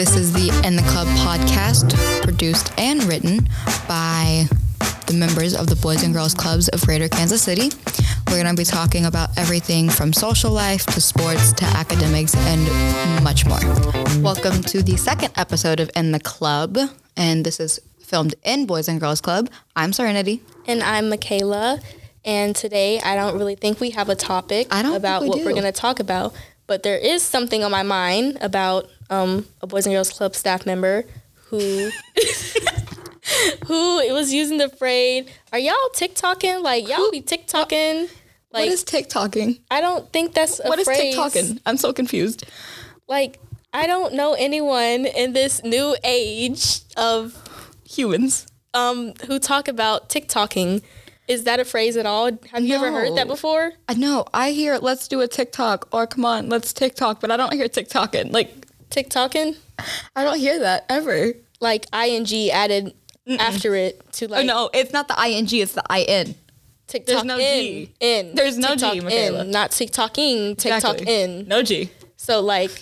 This is the In the Club podcast, produced and written by the members of the Boys and Girls Clubs of Greater Kansas City. We're going to be talking about everything from social life to sports to academics and much more. Welcome to the second episode of In the Club, and this is filmed in Boys and Girls Club. I'm Serenity. And I'm Makayla. And today I don't really think we have a topic about we what do. we're going to talk about. But there is something on my mind about um, a Boys and Girls Club staff member who who it was using the phrase, "Are y'all TikToking? Like y'all be TikToking? Like what is TikToking? I don't think that's a What is phrase. TikToking? I'm so confused. Like I don't know anyone in this new age of Humans. um who talk about TikToking. Is that a phrase at all? Have you ever heard that before? I know. I hear let's do a TikTok or come on, let's TikTok, but I don't hear TikToking. Like TikToking? I don't hear that ever. like ing added after it to Oh like no, it's not the ing, it's the in. TikTok there's no in, G. in There's no G, TikTok Makayla. in, not TikToking TikTok Exactly. in. No G. So like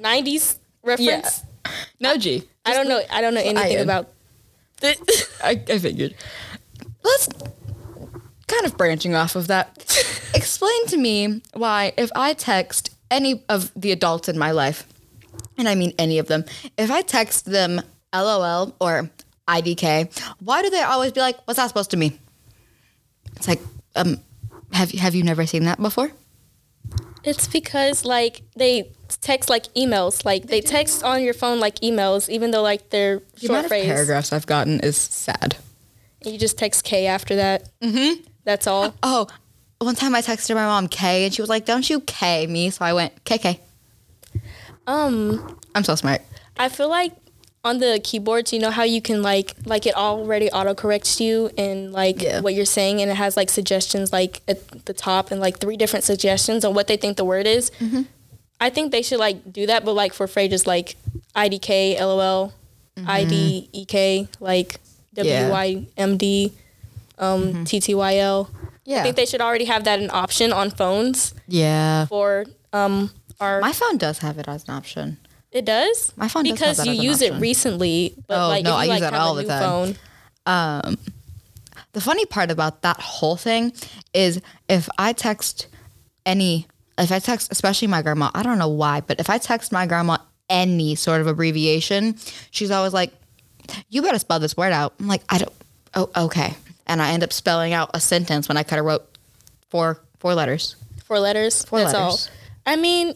90s reference. No G. I don't know. I don't know anything IN. about. I, I figured. Let's kind of branching off of that. Explain to me why if I text any of the adults in my life, and I mean any of them, if I text them LOL or IDK, why do they always be like, "What's that supposed to mean?" It's like, um, have you have you never seen that before? it's because like they text like emails. Like they, text on your phone like emails, even though like they're The short amount of phrase. paragraphs I've gotten is sad. You just text K after that. Mm-hmm. That's all. Oh, one time I texted my mom K, and she was like, "Don't you K me?" So I went KK. Um. I'm so smart. I feel like on the keyboards, you know how you can like like it already autocorrects you and like Yeah. what you're saying, and it has like suggestions like at the top and like three different suggestions on what they think the word is. Mm-hmm. I think they should like do that, but like for phrases like IDK, LOL, IDEK, like Mm-hmm. Yeah. Mm-hmm. Um, TTYL. Yeah. I think they should already have that an option on phones Yeah. for um our. My phone does have it as an option. it does My phone does have because that you use it recently. But Oh, like no, if I you use like that all the time. phone, Um, the funny part about that whole thing is if I text any, if I text, especially my grandma, I don't know why, but if I text my grandma any sort of abbreviation, she's always like, you better spell this word out. I'm like, I don't, oh, okay. And I end up spelling out a sentence when I could have wrote four, four letters. four letters. Four that's letters. all. I mean,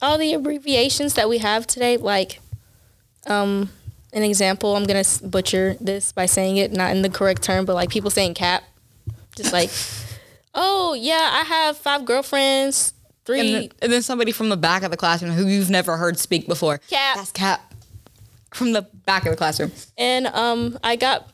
all the abbreviations that we have today, like, um, an example. I'm gonna butcher this by saying it not in the correct term, but like people saying cap, just like, oh yeah, I have five girlfriends, three. And then, and then somebody from the back of the classroom who you've never heard speak before. Cap. That's Cap. From the back of the classroom. And um, I got,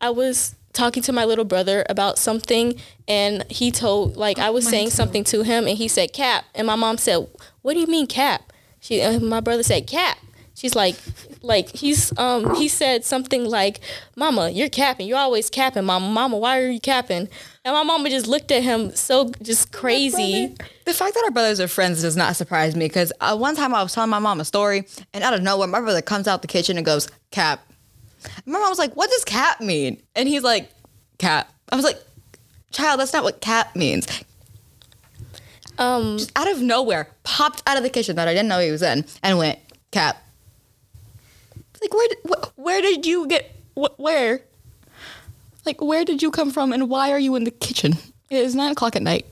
I was talking to my little brother about something, and he told, like, I was saying something to him, and he said cap, and my mom said, "What do you mean cap?" She, and my brother said cap. She's like, like he's um he said something like, "Mama, you're capping. You're always capping, Mama. Mama, why are you capping?" And my mama just looked at him so just crazy. The fact that our brothers are friends does not surprise me because uh, one time I was telling my mom a story, and out of nowhere, my brother comes out the kitchen and goes, Cap. My mom was like, What does cap mean? And he's like, Cap. I was like, Child, that's not what cap means. Um, Just out of nowhere, popped out of the kitchen that I didn't know he was in and went, Cap. Like, where, did- wh- where did you get, wh- where? Like, where did you come from and why are you in the kitchen? It is nine o'clock at night.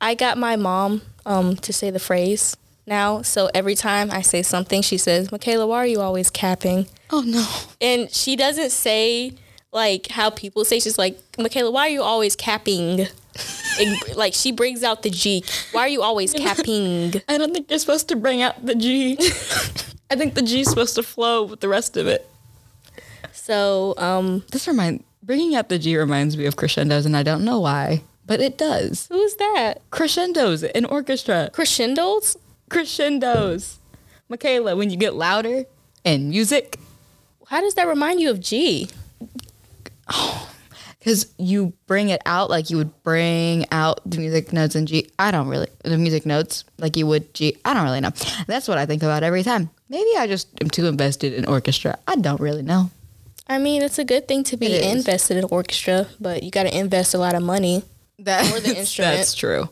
I got my mom um, to say the phrase now. So every time I say something, she says, Makayla, why are you always capping? Oh no. And she doesn't say like how people say, she's like, Makayla, why are you always capping? It- like she brings out the G. Why are you always capping? I don't think you're supposed to bring out the G. I think the G's supposed to flow with the rest of it. So um, This remind bringing out the G reminds me of crescendos, and I don't know why, but it does. who's that? Crescendos in orchestra. Crescendos? Crescendos. Makayla, when you get louder in music, How does that remind you of G? because you bring it out like you would bring out the music notes in G. I don't really the music notes like you would G. I don't really know. That's what I think about every time. Maybe I just am too invested in orchestra. I don't really know. I mean, it's a good thing to be invested in orchestra, but you got to invest a lot of money. That, Or the instrument. That's true.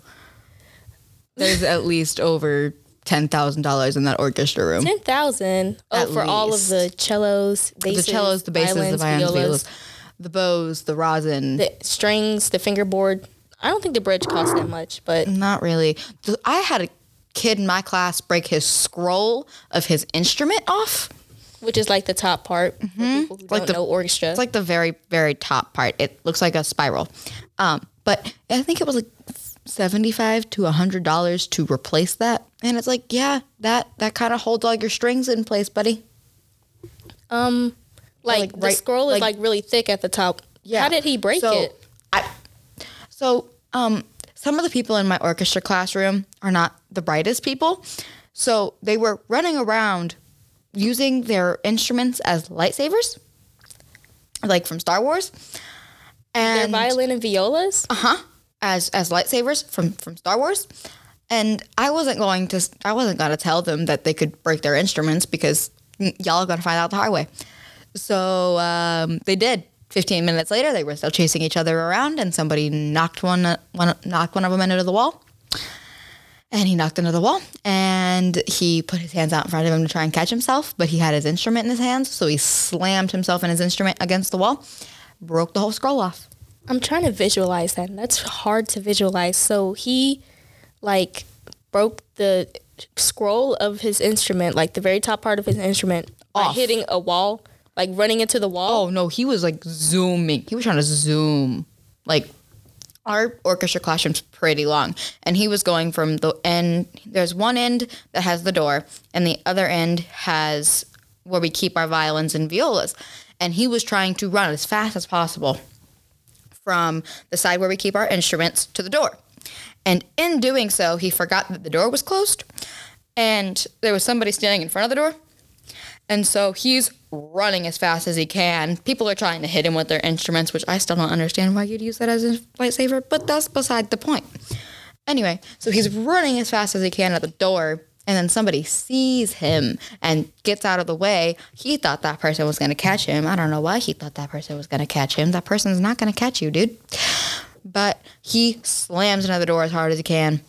There's at least over ten thousand dollars in that orchestra room. Ten thousand. Oh, for all of the cellos, basses, the cellos, the basses, violins, the violins, violas, violas, the bows, the rosin. the strings, the fingerboard. I don't think the bridge costs that much, but Not really. I had a kid in my class break his scroll of his instrument off. which is like the top part for people who Mm-hmm. Like the- orchestra. It's like the very, very top part. It looks like a spiral. Um, but I think it was like seventy-five to hundred dollars to replace that. And it's like, yeah, that that kind of holds all your strings in place, buddy. um, like, like, the right- scroll is like- like really thick at the top. Yeah. How did he break So, it? I, so um, some of the people in my orchestra classroom are not the brightest people. So they were running around using their instruments as lightsabers, like from Star Wars. Their And violin and violas. uh-huh, as as lightsabers from from Star Wars. And I wasn't going to I wasn't going to tell them that they could break their instruments because y'all are going to find out the hard way. So um, they did. 15 minutes later, they were still chasing each other around, and somebody knocked one, one knocked one of them into the wall. And he knocked into the wall, and he put his hands out in front of him to try and catch himself, but he had his instrument in his hands, so he slammed himself and his instrument against the wall, broke the whole scroll off. I'm trying to visualize that. That's hard to visualize. So he like broke the scroll of his instrument, like the very top part of his instrument, by hitting a wall, like running into the wall. Oh no, he was like zooming. He was trying to zoom. Like our orchestra classroom's pretty long, and he was going from the end. There's one end that has the door, and the other end has where we keep our violins and violas. And he was trying to run as fast as possible from the side where we keep our instruments to the door. And in doing so, he forgot that the door was closed, and there was somebody standing in front of the door. And so he's running as fast as he can. People are trying to hit him with their instruments, which I still don't understand why you'd use that as a lightsaber, but that's beside the point. Anyway, so he's running as fast as he can at the door, and then somebody sees him and gets out of the way. He thought that person was going to catch him. I don't know why he thought that person was going to catch him. That person's not going to catch you, dude. But he slams another door as hard as he can.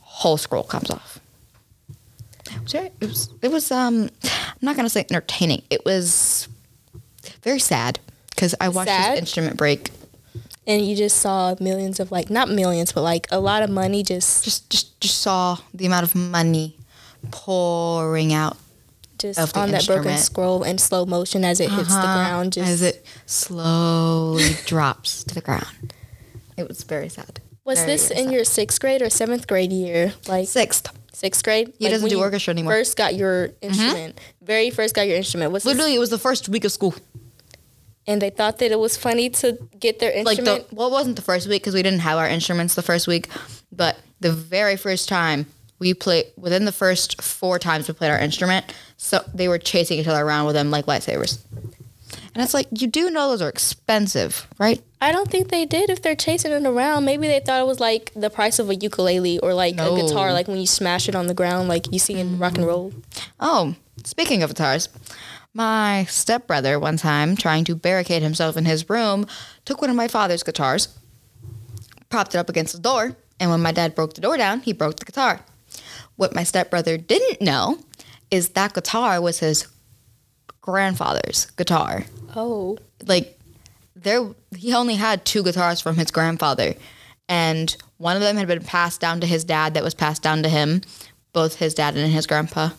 Whole scroll comes off. It was, it was, um, I'm not gonna say entertaining. It was very sad because I watched Sad? this instrument break. And you just saw millions of like not millions, but like a lot of money just Just, just, just saw the amount of money pouring out just on that broken scroll in slow motion as it hits the uh-huh, ground. Just as it slowly drops to the ground. It was very sad. was Very, this very in sad. your sixth grade or seventh grade year? Like sixth? sixth grade? He Like doesn't do orchestra anymore. Mm-hmm. First got your instrument. Very first got your instrument. Was this- Literally, it was the first week of school. and they thought that it was funny to get their like instrument. the well, it wasn't the first week because we didn't have our instruments the first week, but the very first time we played within the first four times we played our instrument, so they were chasing each other around with them like lightsabers. And it's like you do know those are expensive, right? I don't think they did. If they're chasing it around, maybe they thought it was like the price of a ukulele or like No. a guitar, like when you smash it on the ground, like you see in mm-hmm. rock and roll. Oh, speaking of guitars, my stepbrother one time trying to barricade himself in his room took one of my father's guitars, propped it up against the door, and when my dad broke the door down, he broke the guitar. What my stepbrother didn't know is that guitar was his grandfather's guitar. Oh, Like there he only had two guitars from his grandfather and one of them had been passed down to his dad that was passed down to him. Both his dad and his grandpa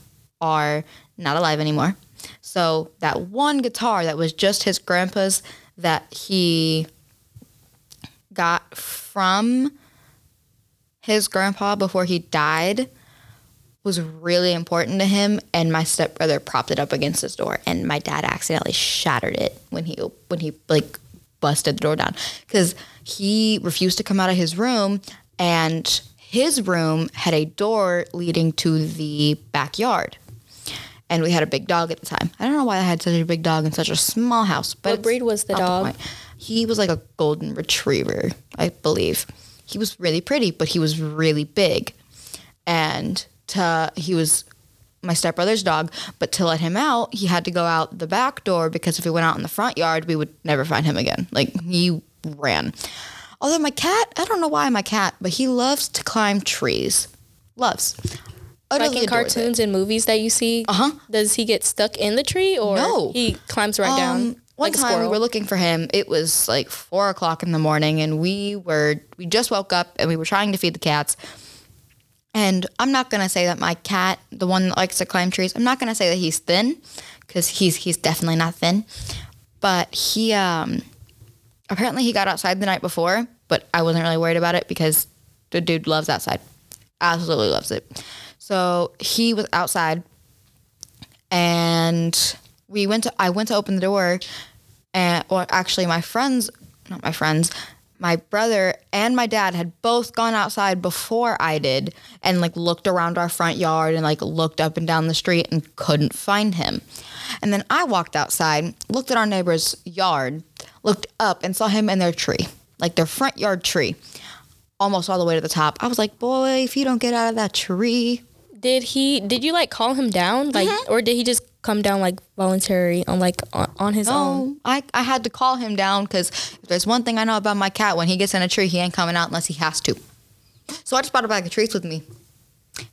are not alive anymore. So that one guitar that was just his grandpa's that he got from his grandpa before he died was really important to him and my stepbrother propped it up against his door and my dad accidentally shattered it when he when he like busted the door down cuz he refused to come out of his room and his room had a door leading to the backyard and we had a big dog at the time. I don't know why I had such a big dog in such a small house. But What breed was the dog? point. He was like a golden retriever, I believe. He was really pretty, but he was really big. And to, he was my stepbrother's dog, but to let him out, he had to go out the back door because if he went out in the front yard, we would never find him again. Like he ran. Although my cat, I don't know why my cat, but he loves to climb trees. Loves. Like in cartoons and movies that you see, Uh-huh. does he get stuck in the tree or No. he climbs right down Um, one like time we were looking for him. It was like four o'clock in the morning, and we were we just woke up and we were trying to feed the cats. And I'm not gonna say that my cat, the one that likes to climb trees, I'm not gonna say that he's thin, because he's he's definitely not thin. But he um apparently he got outside the night before, but I wasn't really worried about it because the dude loves outside, absolutely loves it. So he was outside and we went to I went to open the door and well actually my friends not my friends my brother and my dad had both gone outside before I did and like looked around our front yard and like looked up and down the street and couldn't find him. And then I walked outside, looked at our neighbor's yard, looked up and saw him in their tree, like their front yard tree, almost all the way to the top. I was like, "Boy, if you don't get out of that tree, Did he? Did you like call him down, like, Mm-hmm. or did he just come down like voluntary on like on, on his own? No, I, I had to call him down because if there's one thing I know about my cat, when he gets in a tree, he ain't coming out unless he has to. So I just brought a bag of treats with me.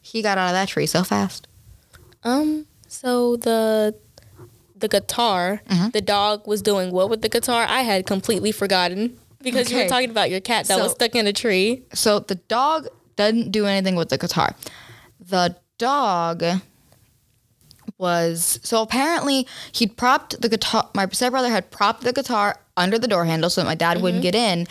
He got out of that tree so fast. Um. So the the guitar, Mm-hmm. the dog was doing what with the guitar? I had completely forgotten because you were talking about your cat that was stuck in a tree. So the dog doesn't do anything with the guitar. The dog was so apparently he'd propped the guitar. My stepbrother had propped the guitar under the door handle so that my dad wouldn't mm-hmm. get in,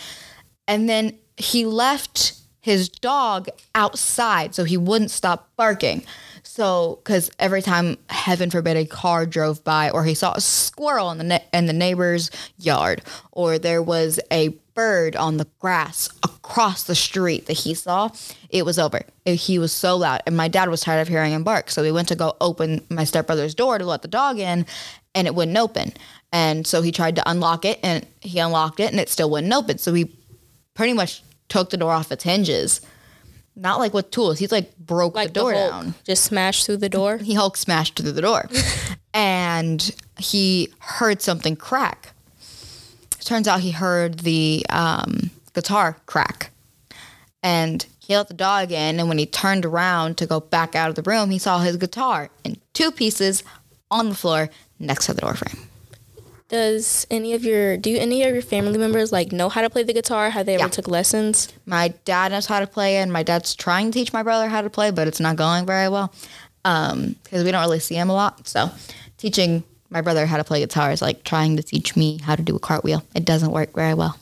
and then he left his dog outside so he wouldn't stop barking. So, because every time, heaven forbid, a car drove by, or he saw a squirrel in the ne- in the neighbor's yard, or there was a bird on the grass across the street that he saw, it was over. It- he was so loud, and my dad was tired of hearing him bark. So we went to go open my stepbrother's door to let the dog in, and it wouldn't open. And so he tried to unlock it, and he unlocked it, and it still wouldn't open. So we pretty much took the door off its hinges. Not like with tools. He's like broke Like the door Hulk down. just smashed through the door. He Hulk smashed through the door. and he heard something crack. Turns out he heard the um, guitar crack. And he let the dog in. And when he turned around to go back out of the room, he saw his guitar in two pieces on the floor next to the door frame. Does any of your do any of your family members like know how to play the guitar? Have they ever Yeah. took lessons? My dad knows how to play, and my dad's trying to teach my brother how to play, but it's not going very well because we don't really see him a lot. So, teaching my brother how to play guitar is like trying to teach me how to do a cartwheel. It doesn't work very well.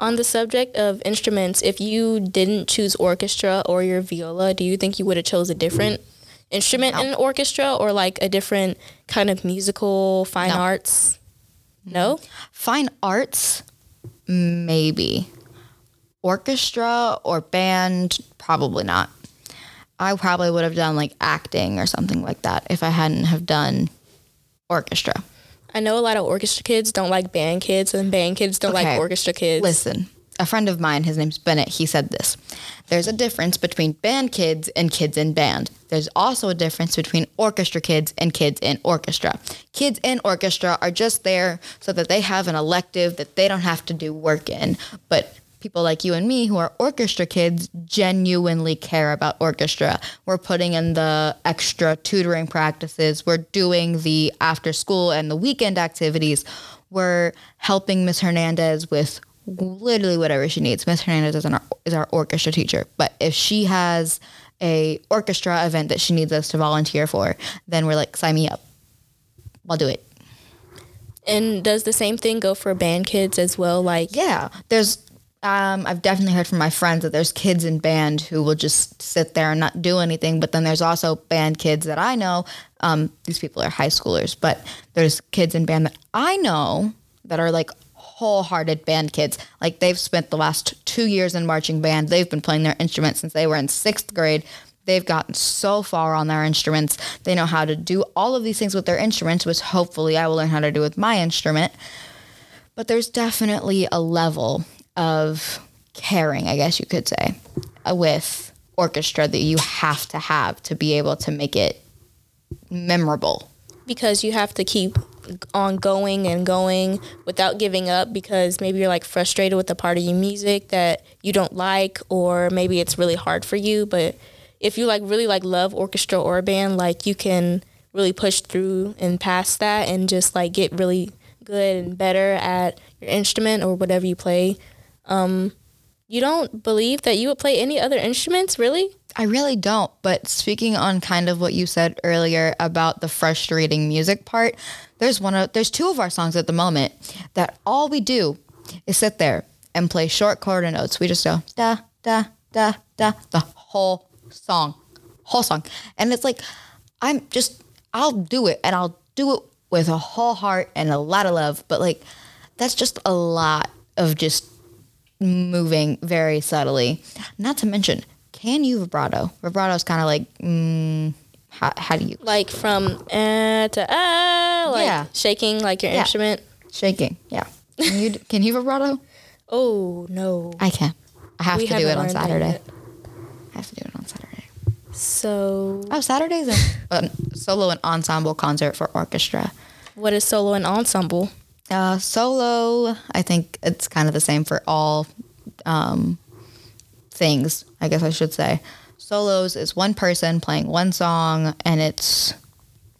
On the subject of instruments, if you didn't choose orchestra or your viola, do you think you would have chose a different instrument No. in an orchestra or like a different kind of musical fine No. arts? No? Fine arts, maybe. Orchestra or band, probably not. I probably would have done like acting or something like that if I hadn't have done orchestra. I know a lot of orchestra kids don't like band kids and band kids don't like orchestra kids. Listen, a friend of mine, his name's Bennett, he said this. There's a difference between band kids and kids in band. There's also a difference between orchestra kids and kids in orchestra. Kids in orchestra are just there so that they have an elective that they don't have to do work in. But people like you and me who are orchestra kids genuinely care about orchestra. We're putting in the extra tutoring practices, we're doing the after school and the weekend activities. We're helping Miss Hernandez with literally whatever she needs. Miss Hernandez is our, is our orchestra teacher, but if she has a orchestra event that she needs us to volunteer for, then we're like, sign me up. I'll do it. And does the same thing go for band kids as well? Like Yeah, there's. Um, I've definitely heard from my friends that there's kids in band who will just sit there and not do anything. But then there's also band kids that I know. Um, these people are high schoolers, but there's kids in band that I know that are like wholehearted band kids. Like they've spent the last two years in marching band. They've been playing their instruments since they were in sixth grade. They've gotten so far on their instruments. They know how to do all of these things with their instruments, which hopefully I will learn how to do with my instrument but there's definitely a level of caring, I guess you could say, uh, with orchestra that you have to have to be able to make it memorable? because you have to keep on going and going without giving up because maybe you're like frustrated with the part of your music that you don't like or maybe it's really hard for you but if you like really like love orchestra or band like you can really push through and past that and just like get really good and better at your instrument or whatever you play um, you don't believe that you would play any other instruments really I really don't. But speaking on kind of what you said earlier about the frustrating music part, there's one of there's two of our songs at the moment that all we do is sit there and play short quarter notes. We just go da da da da the whole song, whole song, and it's like I'm just I'll do it and I'll do it with a whole heart and a lot of love. But like that's just a lot of just moving very subtly. Not to mention can you vibrato? Vibrato is kind of like, mm, how, how do you? Like from eh to ah, like Yeah. shaking like your Yeah. instrument. Shaking. Yeah. Can you, can you vibrato? Oh no. I can. I have We to do it on Saturday. yet. I have to do it on Saturday. So Oh, Saturday's a, a solo and ensemble concert for orchestra. what is solo and ensemble? Uh, solo, I think it's kind of the same for all um, things, I guess I should say. Solos is one person playing one song, and it's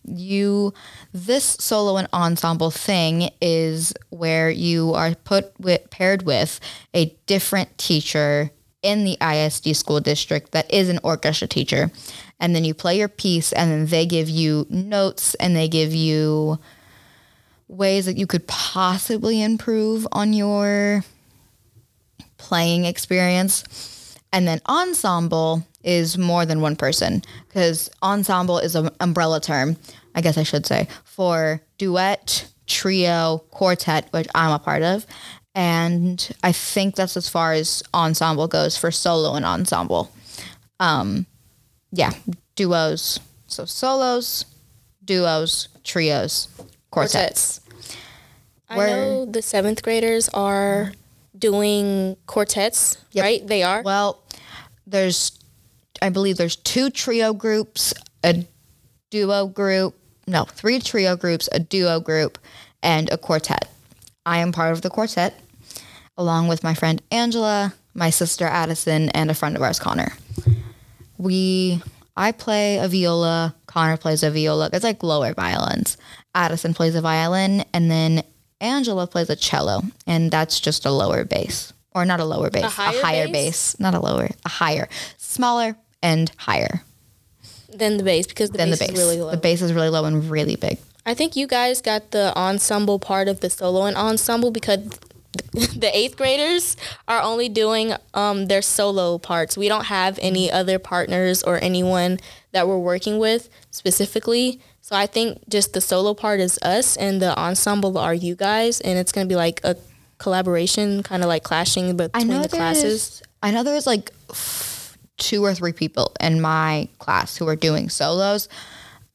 you. This solo and ensemble thing is where you are put with, paired with a different teacher in the ISD school district that is an orchestra teacher. And then you play your piece, and then they give you notes and they give you ways that you could possibly improve on your playing experience. And then ensemble is more than one person because ensemble is an umbrella term, I guess I should say, for duet, trio, quartet, which I'm a part of. And I think that's as far as ensemble goes for solo and ensemble. Um, yeah, duos. So solos, duos, trios, quartets. I Where- know the seventh graders are doing quartets, Yep. right? They are. Well, there's, I believe there's two trio groups, a duo group, no, three trio groups, a duo group, and a quartet. I am part of the quartet, along with my friend Angela, my sister Addison, and a friend of ours, Connor. We, I play a viola, Connor plays a viola. It's like lower violins. Addison plays a violin, and then Angela plays a cello, and that's just a lower bass. Or not a lower bass, a higher higher, bass? bass? not a lower, a higher, smaller and higher than the bass because the bass, the bass. is really low. The bass is really low and really big. I think you guys got the ensemble part of the solo and ensemble because the eighth graders are only doing um, their solo parts. We don't have any other partners or anyone that we're working with specifically. So I think just the solo part is us and the ensemble are you guys, and it's gonna be like a collaboration, kind of like clashing between the classes. I know there's like two or three people in my class who are doing solos.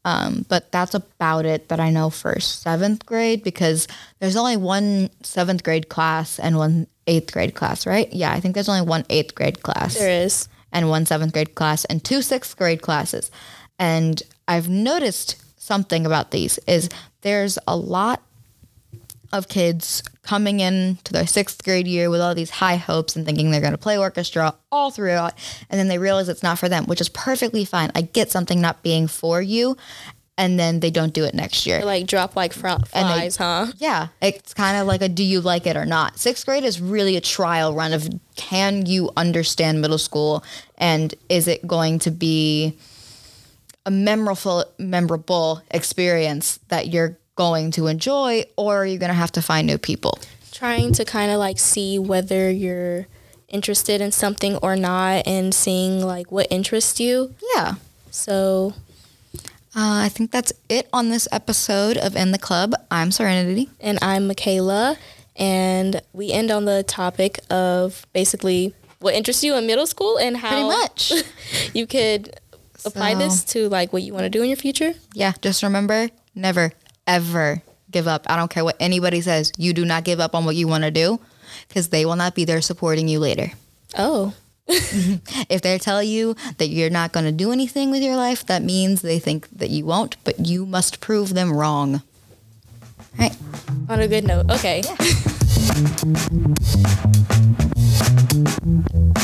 Um, but that's about it that I know for seventh grade because there's only one seventh grade class and one eighth grade class, right? Yeah, I think there's only one eighth grade class There is. and one seventh grade class and two sixth grade classes. And I've noticed something about these is there's a lot of kids coming in to their sixth grade year with all these high hopes and thinking they're going to play orchestra all throughout and then they realize it's not for them which is perfectly fine i get something not being for you and then they don't do it next year They, like drop like fr- And they- huh? yeah, it's kind of like a do you like it or not. Sixth grade is really a trial run of can you understand middle school and is it going to be a memorable memorable experience that you're going to enjoy or you're you going to have to find new people? trying to kind of like see whether you're interested in something or not and seeing like what interests you. Yeah. So, Uh, I think that's it on this episode of In the Club. I'm Serenity. and I'm Makayla, and we end on the topic of basically what interests you in middle school and how Pretty much. you could apply so, this to like what you want to do in your future. Yeah, just remember never, ever give up. I don't care what anybody says. You do not give up on what you want to do because they will not be there supporting you later. Oh. if they tell you that you're not going to do anything with your life, that means they think that you won't, but you must prove them wrong. All right. On a good note. Okay. Yeah.